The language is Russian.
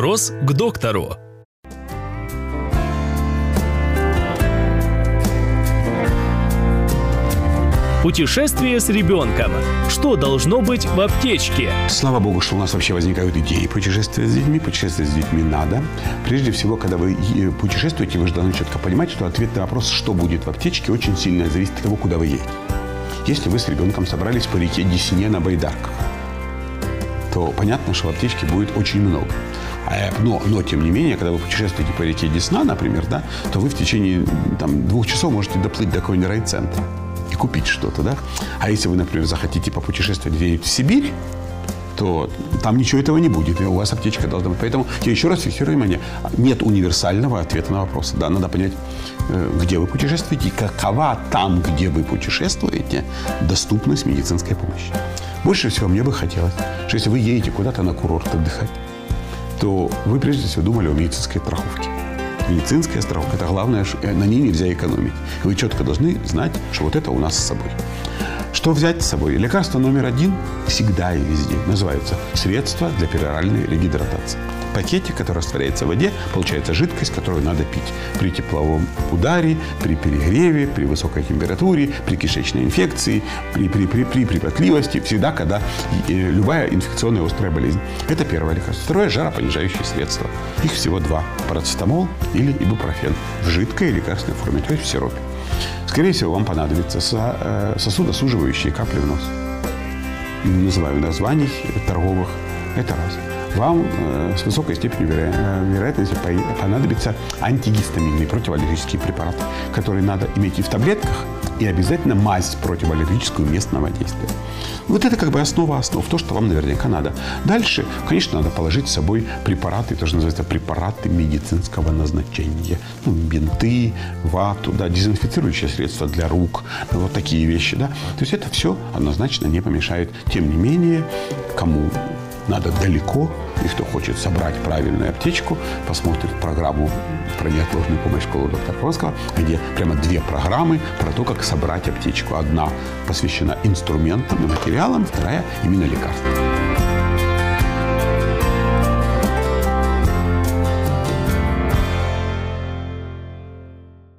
Вопрос к доктору. Путешествие с ребенком. Что должно быть в аптечке? Слава богу, что у нас вообще возникают идеи путешествия с детьми. Путешествовать с детьми надо. Прежде всего, когда вы э, путешествуете, вы же должны четко понимать, что ответ на вопрос, что будет в аптечке, очень сильно зависит от того, куда вы едете. Если вы с ребенком собрались по реке Десне на байдарках, то понятно, что в аптечке будет очень много. А, но, но, тем не менее, когда вы путешествуете по реке Десна, например, да, то вы в течение там, двух часов можете доплыть до какого-нибудь райцентра и купить что-то, да. А если вы, например, захотите попутешествовать где-нибудь в Сибирь, то там ничего этого не будет, и у вас аптечка должна быть. Поэтому я еще раз фиксирую внимание, нет универсального ответа на вопрос. Да, надо понять, э, где вы путешествуете и какова там, где вы путешествуете, доступность медицинской помощи. Больше всего мне бы хотелось, что если вы едете куда-то на курорт отдыхать, то вы прежде всего думали о медицинской страховке. Медицинская страховка – это главное, на ней нельзя экономить. Вы четко должны знать, что вот это у нас с собой. Что взять с собой? Лекарство номер один всегда и везде называется средство для пероральной регидратации пакете, который растворяется в воде, получается жидкость, которую надо пить при тепловом ударе, при перегреве, при высокой температуре, при кишечной инфекции, при, при, при, при припотливости, всегда, когда э, любая инфекционная острая болезнь. Это первое лекарство. Второе – жаропонижающее средство. Их всего два – парацетамол или ибупрофен в жидкой лекарственной форме, то есть в сиропе. Скорее всего, вам понадобится э, сосудосуживающие капли в нос. Называю названий торговых. Это раз вам э, с высокой степенью э, вероятности понадобится антигистаминный противоаллергический препарат, который надо иметь и в таблетках, и обязательно мазь противоаллергическую местного действия. Вот это как бы основа основ, то, что вам наверняка надо. Дальше, конечно, надо положить с собой препараты, тоже называется препараты медицинского назначения. Ну, бинты, вату, да, дезинфицирующие средства для рук, вот такие вещи, да. То есть это все однозначно не помешает. Тем не менее, кому надо далеко. И кто хочет собрать правильную аптечку, посмотрит программу про неотложную помощь школы доктора Кронского, где прямо две программы про то, как собрать аптечку. Одна посвящена инструментам и материалам, вторая именно лекарствам.